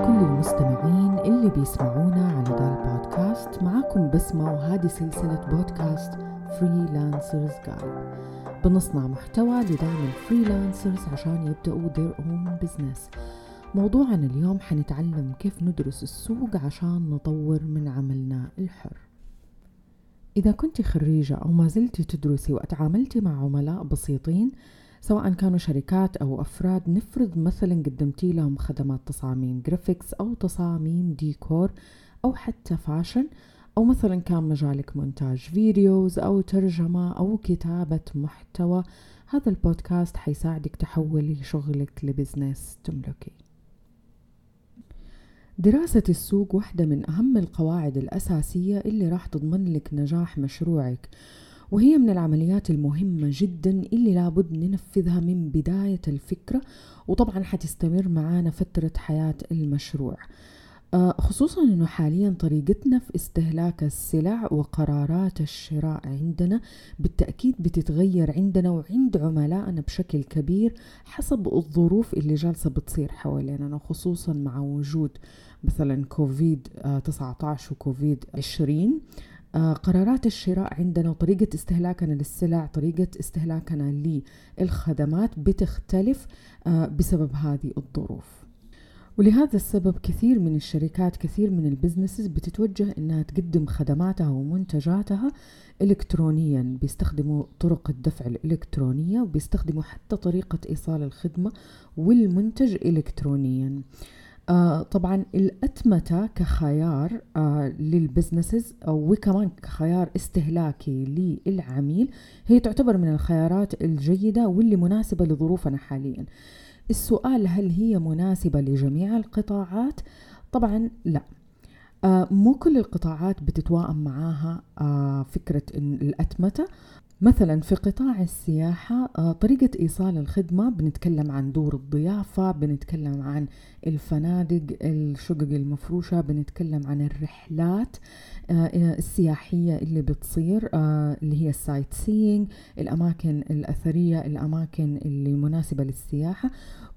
لكل المستمعين اللي بيسمعونا على دا البودكاست معاكم بسمة وهذه سلسلة بودكاست Freelancers Guide بنصنع محتوى لدعم ال freelancers عشان يبدأوا their own business. موضوعنا اليوم حنتعلم كيف ندرس السوق عشان نطور من عملنا الحر. إذا كنت خريجة أو ما زلت تدرسي وأتعاملتي مع عملاء بسيطين سواء كانوا شركات أو أفراد نفرض مثلا قدمتي لهم خدمات تصاميم graphics أو تصاميم ديكور أو حتى fashion أو مثلا كان مجالك مونتاج videos أو ترجمة أو كتابة محتوى. هذا البودكاست حيساعدك تحولي شغلك ل business تملكي. دراسة السوق واحدة من أهم القواعد الأساسية اللي راح تضمن لك نجاح مشروعك. وهي من العمليات المهمة جدا اللي لابد ننفذها من بداية الفكرة وطبعا حتستمر معانا فترة حياة المشروع. آه، خصوصا إنه حاليا طريقتنا في استهلاك السلع وقرارات الشراء عندنا بالتأكيد بتتغير عندنا وعند عملائنا بشكل كبير حسب الظروف اللي جالسة بتصير حوالينا خصوصا مع وجود مثلا كوفيد 19 آه، وكوفيد 20 آه، قرارات الشراء عندنا وطريقة استهلاكنا للسلع طريقة استهلاكنا للخدمات بتختلف آه، بسبب هذه الظروف. ولهذا السبب كثير من الشركات كثير من ال businesses بتتوجه إنها تقدم خدماتها ومنتجاتها الكترونيا بيستخدموا طرق الدفع الإلكترونية وبيستخدموا حتى طريقة إيصال الخدمة والمنتج الكترونيا. آه طبعا الأتمتة كخيار آه لل businesses وكمان كخيار استهلاكي للعميل هي تعتبر من الخيارات الجيدة واللي مناسبة لظروفنا حاليا السؤال هل هي مناسبة لجميع القطاعات؟ طبعا لا آه مو كل القطاعات بتتوائم معاها آه فكرة الأتمتة. مثلا في قطاع السياحة آه، طريقة إيصال الخدمة بنتكلم عن دور الضيافة بنتكلم عن الفنادق الشقق المفروشة بنتكلم عن الرحلات آه، آه، السياحية اللي بتصير اللي هي ال sightseeing الأماكن الأثرية الأماكن اللي مناسبة للسياحة.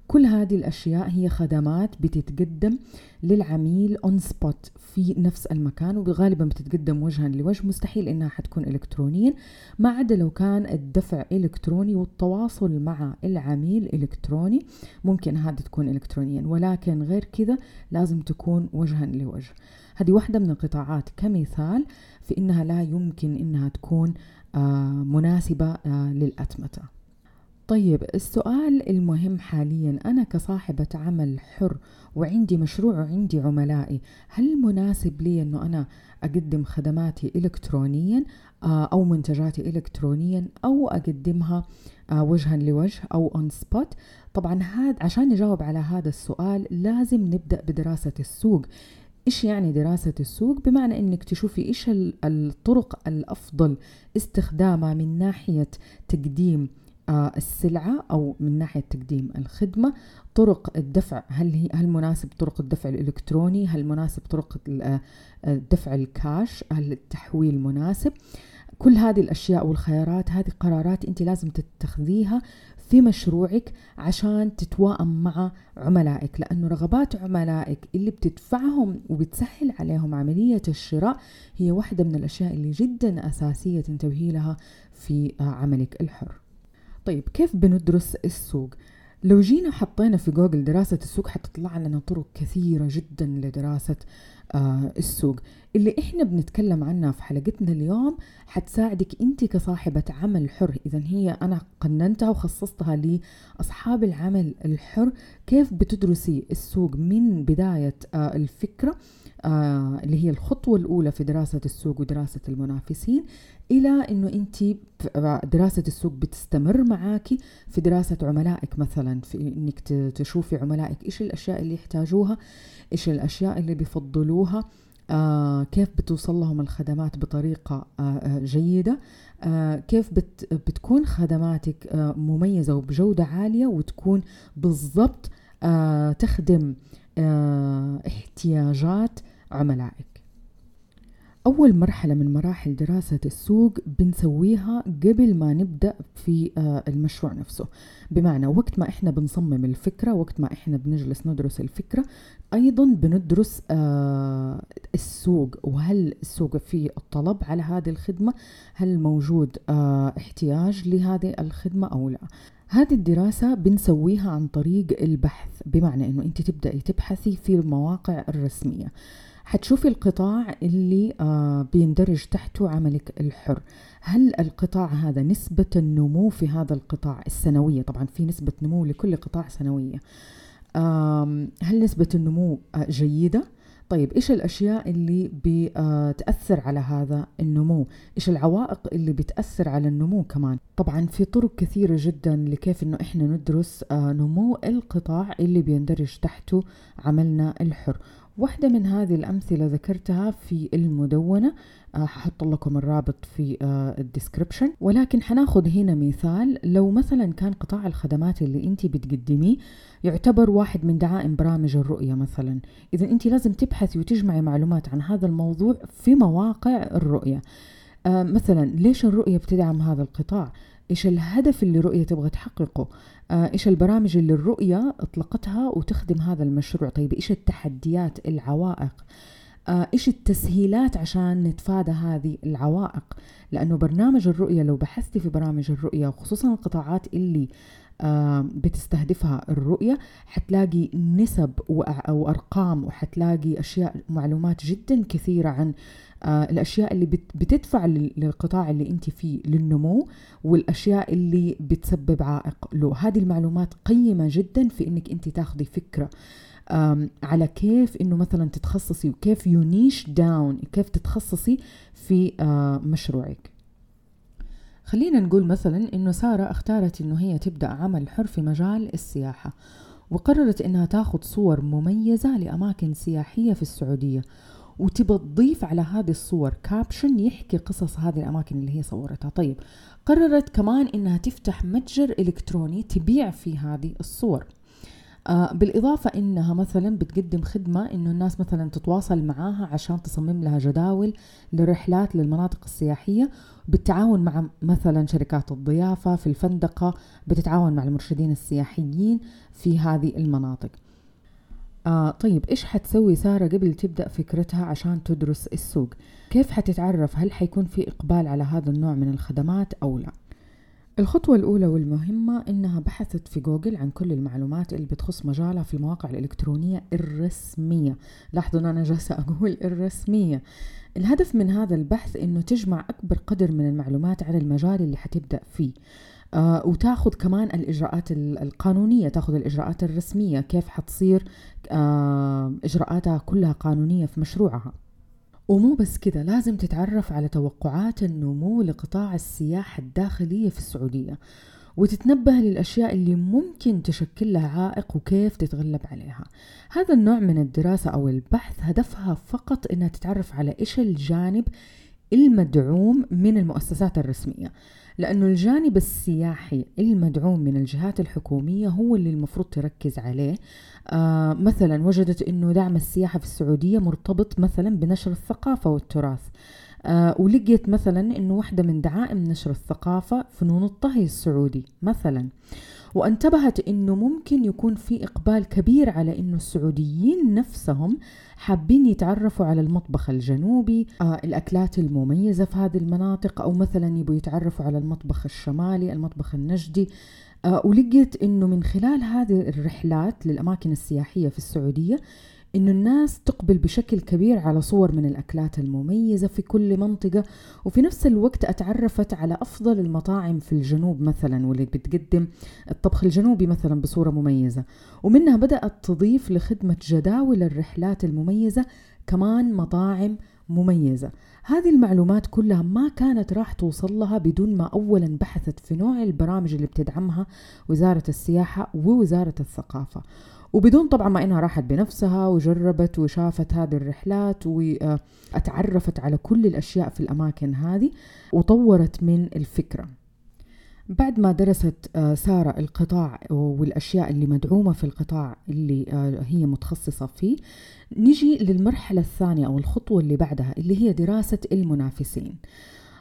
كل هذه الأشياء هي خدمات بتتقدم للعميل on spot في نفس المكان وغالبا بتتقدم وجها لوجه مستحيل إنها حتكون الكترونيا ما عدا لو كان الدفع إلكتروني والتواصل مع العميل إلكتروني ممكن هذه تكون الكترونيا ولكن غير كذا لازم تكون وجها لوجه. هذه واحدة من القطاعات. كمثال في إنها لا يمكن إنها تكون آه مناسبة آه للأتمتة. طيب السؤال المهم حاليا. أنا كصاحبة عمل حر وعندي مشروع وعندي عملائي هل مناسب لي أنه أنا أقدم خدماتي إلكترونيا آه، أو منتجاتي إلكترونيا أو أقدمها آه، وجها لوجه أو on spot طبعا هذا عشان نجاوب على هذا السؤال لازم نبدأ بدراسة السوق. إيش يعني دراسة السوق؟ بمعنى إنك تشوفي إيش الطرق الأفضل استخدامها من ناحية تقديم السلعة أو من ناحية تقديم الخدمة طرق الدفع هل هي هل مناسب طرق الدفع الإلكتروني؟ هل مناسب طرق آه، الدفع الكاش؟ هل التحويل مناسب؟ كل هذه الأشياء والخيارات هذه قرارات أنت لازم تتخذيها في مشروعك عشان تتواءم مع عملائك لأنه رغبات عملائك اللي بتدفعهم وبتسهل عليهم عملية الشراء هي واحدة من الأشياء اللي جدا أساسية تنتبهي لها في آه، عملك الحر. طيب كيف بندرس السوق؟ لو جينا حطينا في جوجل دراسة السوق حتطلع لنا طرق كثيرة جدا لدراسة آه السوق. اللي إحنا بنتكلم عنها في حلقتنا اليوم حتساعدك أنت كصاحبة عمل حر. اذا هي أنا قننتها وخصصتها لأصحاب العمل الحر كيف بتدرسي السوق من بداية آه الفكرة؟ آه اللي هي الخطوة الأولى في دراسة السوق ودراسة المنافسين إلى أنه أنت دراسة السوق بتستمر معاكي في دراسة عملائك مثلا في أنك تشوفي عملائك إيش الأشياء اللي يحتاجوها إيش الأشياء اللي بيفضلوها آه كيف بتوصل لهم الخدمات بطريقة آه, آه، جيدة آه كيف بت بتكون خدماتك آه مميزة وبجودة عالية وتكون بالضبط آه تخدم آه احتياجات عملائك. أول مرحلة من مراحل دراسة السوق بنسويها قبل ما نبدأ في آه، المشروع نفسه. بمعنى وقت ما إحنا بنصمم الفكرة وقت ما إحنا بنجلس ندرس الفكرة أيضا بندرس آه، السوق وهل السوق فيه الطلب على هذه الخدمة؟ هل موجود آه، احتياج لهذه الخدمة أو لا؟ هذه الدراسة بنسويها عن طريق البحث بمعنى أنه أنت تبدأي تبحثي في المواقع الرسمية. حتشوفي القطاع اللي آه بيندرج تحته عملك الحر. هل القطاع هذا نسبة النمو في هذا القطاع السنوية؟ طبعا في نسبة نمو لكل قطاع سنوية. هل نسبة النمو آه جيدة؟ طيب إيش الأشياء اللي بتاثر على هذا النمو؟ إيش العوائق اللي بتأثر على النمو كمان؟ طبعا في طرق كثيرة جدا لكيف إنه إحنا ندرس آه، نمو القطاع اللي بيندرج تحته عملنا الحر. واحدة من هذه الأمثلة ذكرتها في المدونة. آه، ححط لكم الرابط في آه، الديسكربشن ولكن حناخذ هنا مثال. لو مثلا كان قطاع الخدمات اللي أنت بتقدميه يعتبر واحد من دعائم برامج الرؤية مثلا إذا أنت لازم تبحثي وتجمعي معلومات عن هذا الموضوع في مواقع الرؤية. آه مثلا ليش الرؤية بتدعم هذا القطاع؟ إيش الهدف اللي رؤية تبغى تحققه؟ إيش البرامج اللي الرؤية أطلقتها وتخدم هذا المشروع؟ طيب إيش التحديات العوائق؟ آه إيش التسهيلات عشان نتفادى هذه العوائق؟ لأنه برنامج الرؤية لو بحثتي في برامج الرؤية وخصوصا القطاعات اللي آه بتستهدفها الرؤية حتلاقي نسب وأرقام وحتلاقي أشياء معلومات جدا كثيرة عن آه الأشياء اللي بتدفع للقطاع اللي أنت فيه للنمو والأشياء اللي بتسبب عائق. له هذه المعلومات قيمة جدا في إنك أنت تاخذي فكرة على كيف إنه مثلا تتخصصي وكيف يونيش داون كيف تتخصصي في آه مشروعك. خلينا نقول مثلا إنه سارة اختارت إنه هي تبدأ عمل حر في مجال السياحة وقررت إنها تاخذ صور مميزة لأماكن سياحية في السعودية. وتبى تضيف على هذه الصور كابشن يحكي قصص هذه الأماكن اللي هي صورتها. طيب قررت كمان إنها تفتح متجر إلكتروني تبيع في هذه الصور. آه بالإضافة إنها مثلا بتقدم خدمة إنه الناس مثلا تتواصل معاها عشان تصمم لها جداول لرحلات للمناطق السياحية بالتعاون مع مثلا شركات الضيافة في الفندقة بتتعاون مع المرشدين السياحيين في هذه المناطق. آه طيب إيش حتسوي سارة قبل تبدأ فكرتها عشان تدرس السوق؟ كيف حتتعرف هل حيكون في إقبال على هذا النوع من الخدمات أو لا؟ الخطوة الأولى والمهمة إنها بحثت في جوجل عن كل المعلومات اللي بتخص مجالها في المواقع الإلكترونية الرسمية لاحظوا أن أنا جالسة أقول الرسمية الهدف من هذا البحث إنه تجمع أكبر قدر من المعلومات عن المجال اللي حتبدأ فيه وتاخذ كمان الإجراءات القانونية تاخذ الإجراءات الرسمية كيف حتصير آه إجراءاتها كلها قانونية في مشروعها. ومو بس كذا لازم تتعرف على توقعات النمو لقطاع السياحة الداخلية في السعودية وتتنبه للأشياء اللي ممكن تشكل لها عائق وكيف تتغلب عليها. هذا النوع من الدراسة أو البحث هدفها فقط أنها تتعرف على إيش الجانب المدعوم من المؤسسات الرسمية لأنه الجانب السياحي المدعوم من الجهات الحكومية هو اللي المفروض تركز عليه. آه مثلا وجدت أنه دعم السياحة في السعودية مرتبط مثلا بنشر الثقافة والتراث. آه ولقيت مثلا أنه واحدة من دعائم نشر الثقافة فنون الطهي السعودي مثلا. وانتبهت إنه ممكن يكون في إقبال كبير على إنه السعوديين نفسهم حابين يتعرفوا على المطبخ الجنوبي آه الأكلات المميزة في هذه المناطق أو مثلا يبوا يتعرفوا على المطبخ الشمالي المطبخ النجدي. آه ولقيت إنه من خلال هذه الرحلات للأماكن السياحية في السعودية إنه الناس تقبل بشكل كبير على صور من الأكلات المميزة في كل منطقة وفي نفس الوقت أتعرفت على أفضل المطاعم في الجنوب مثلا واللي بتقدم الطبخ الجنوبي مثلا بصورة مميزة. ومنها بدأت تضيف لخدمة جداول الرحلات المميزة كمان مطاعم مميزة. هذه المعلومات كلها ما كانت راح توصل لها بدون ما أولا بحثت في نوع البرامج اللي بتدعمها وزارة السياحة ووزارة الثقافة. وبدون طبعا ما إنها راحت بنفسها وجربت وشافت هذه الرحلات وأتعرفت على كل الأشياء في الأماكن هذه وطورت من الفكرة. بعد ما درست آه، سارة القطاع والأشياء اللي مدعومة في القطاع اللي آه، هي متخصصة فيه نجي للمرحلة الثانية أو الخطوة اللي بعدها اللي هي دراسة المنافسين.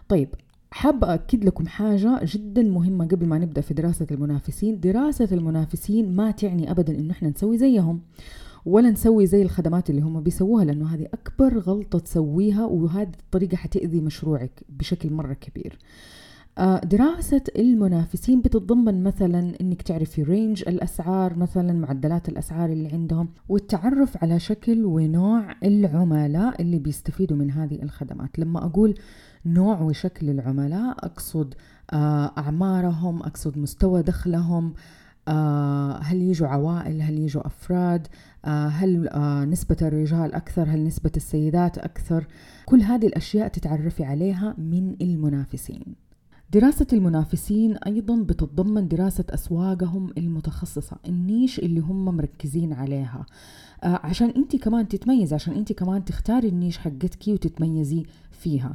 طيب حابة أكد لكم حاجة جدا مهمة قبل ما نبدأ في دراسة المنافسين. دراسة المنافسين ما تعني أبدا إنه إحنا نسوي زيهم ولا نسوي زي الخدمات اللي هم بيسووها لأنه هذه أكبر غلطة تسويها وهذه الطريقة حتأذي مشروعك بشكل مرة كبير. آه، دراسة المنافسين بتتضمن مثلا إنك تعرفي رينج الأسعار مثلا معدلات الأسعار اللي عندهم والتعرف على شكل ونوع العملاء اللي بيستفيدوا من هذه الخدمات. لما أقول نوع وشكل العملاء. أقصد آه، أعمارهم أقصد مستوى دخلهم آه، هل يجوا عوائل هل يجوا أفراد هل نسبة الرجال أكثر هل نسبة السيدات أكثر. كل هذه الأشياء تتعرفي عليها من المنافسين. دراسة المنافسين أيضا بتتضمن دراسة أسواقهم المتخصصة النيش اللي هم مركزين عليها. آه عشان أنت كمان تتميز عشان أنت كمان تختاري النيش حقتك وتتميزي فيها.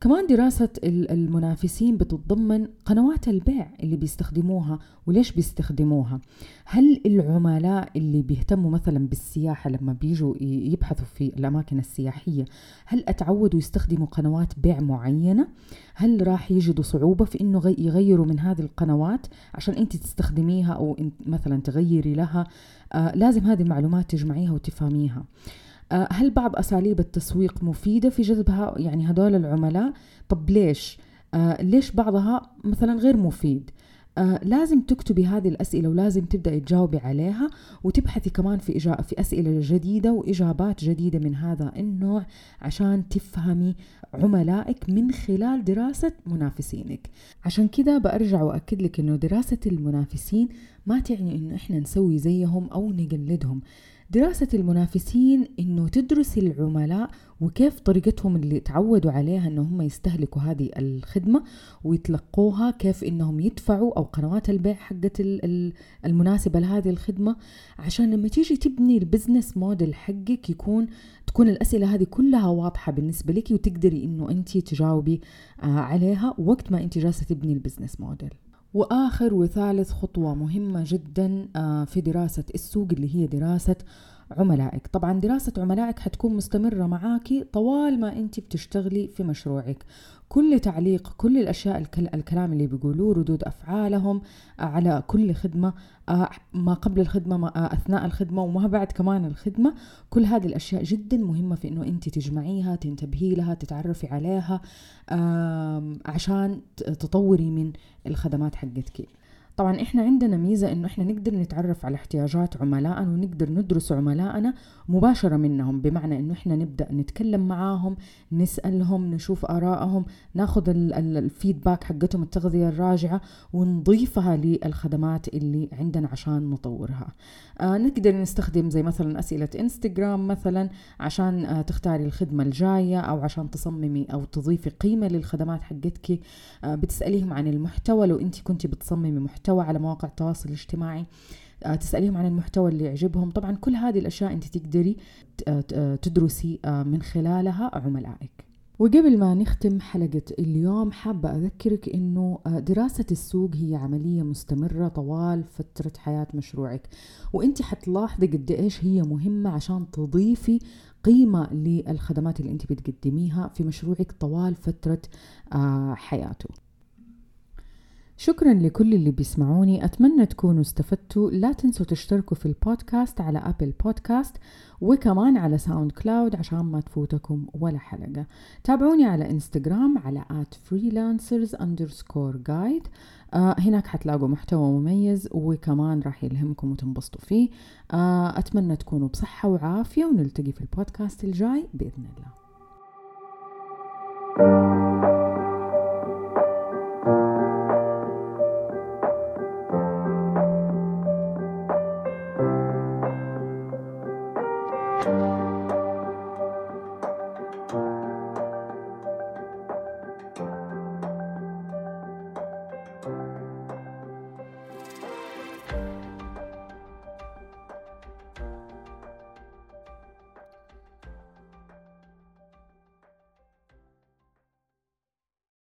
كمان دراسة المنافسين بتتضمن قنوات البيع اللي بيستخدموها وليش بيستخدموها. هل العملاء اللي بيهتموا مثلا بالسياحة لما بيجوا يبحثوا في الأماكن السياحية هل أتعودوا يستخدموا قنوات بيع معينة؟ هل راح يجدوا صعوبة في أنه يغيروا من هذه القنوات عشان أنت تستخدميها أو مثلا تغيري لها؟ آه لازم هذه المعلومات تجمعيها وتفهميها. هل بعض أساليب التسويق مفيدة في جذب يعني هدول العملاء؟ طب ليش؟ آه ليش بعضها مثلا غير مفيد؟ آه لازم تكتبي هذه الأسئلة ولازم تبدأي تجاوبي عليها وتبحثي كمان في إجا... في أسئلة جديدة وإجابات جديدة من هذا النوع عشان تفهمي عملائك من خلال دراسة منافسينك عشان كده بأرجع وأكد لك إنه دراسة المنافسين ما تعني إنه إحنا نسوي زيهم أو نقلدهم دراسة المنافسين إنه تدرسي العملاء وكيف طريقتهم اللي تعودوا عليها إنه هم يستهلكوا هذه الخدمة ويتلقوها كيف إنهم يدفعوا أو قنوات البيع حقت المناسبة لهذه الخدمة. عشان لما تيجي تبني ال business model حقك يكون تكون الأسئلة هذه كلها واضحة بالنسبة لك وتقدري إنه أنت تجاوبي آه، عليها وقت ما أنت جالسة تبني ال business model. وآخر وثالث خطوة مهمة جدا آه، في دراسة السوق اللي هي دراسة عملائك. طبعا دراسة عملائك حتكون مستمرة معاكي طوال ما أنت بتشتغلي في مشروعك. كل تعليق كل الأشياء الكلام اللي بيقولوه ردود أفعالهم آه، على كل خدمة آه، ما قبل الخدمة ما آه، أثناء الخدمة وما بعد كمان الخدمة. كل هذه الأشياء جدا مهمة في أنه أنت تجمعيها تنتبهي لها تتعرفي عليها عشان تطوري من الخدمات حقتك. طبعا إحنا عندنا ميزة إنه إحنا نقدر نتعرف على احتياجات عملائنا ونقدر ندرس عملائنا مباشرة منهم بمعنى إنه إحنا نبدأ نتكلم معاهم نسألهم نشوف آرائهم ناخذ الفيدباك حقتهم التغذية الراجعة ونضيفها للخدمات اللي عندنا عشان نطورها. آه نقدر نستخدم زي مثلا أسئلة إنستغرام مثلا عشان آه تختاري الخدمة الجاية أو عشان تصممي أو تضيفي قيمة للخدمات حقتك. آه بتسأليهم عن المحتوى لو انت كنت بتصممي محتوى محتوى على مواقع التواصل الاجتماعي آه، تسأليهم عن المحتوى اللي يعجبهم. طبعا كل هذه الأشياء أنت تقدري آه، آه، تدرسي من خلالها عملائك. وقبل ما نختم حلقة اليوم حابة أذكرك أنه دراسة السوق هي عملية مستمرة طوال فترة حياة مشروعك. وأنت حتلاحظي قد إيش هي مهمة عشان تضيفي قيمة للخدمات اللي أنت بتقدميها في مشروعك طوال فترة حياته. شكرا لكل اللي بيسمعوني. أتمنى تكونوا استفدتوا. لا تنسوا تشتركوا في البودكاست على أبل بودكاست وكمان على SoundCloud عشان ما تفوتكم ولا حلقة. تابعوني على إنستغرام على at freelancers underscore guide. آه هناك حتلاقوا محتوى مميز وكمان راح يلهمكم وتنبسطوا فيه. آه أتمنى تكونوا بصحة وعافية ونلتقي في البودكاست الجاي بإذن الله.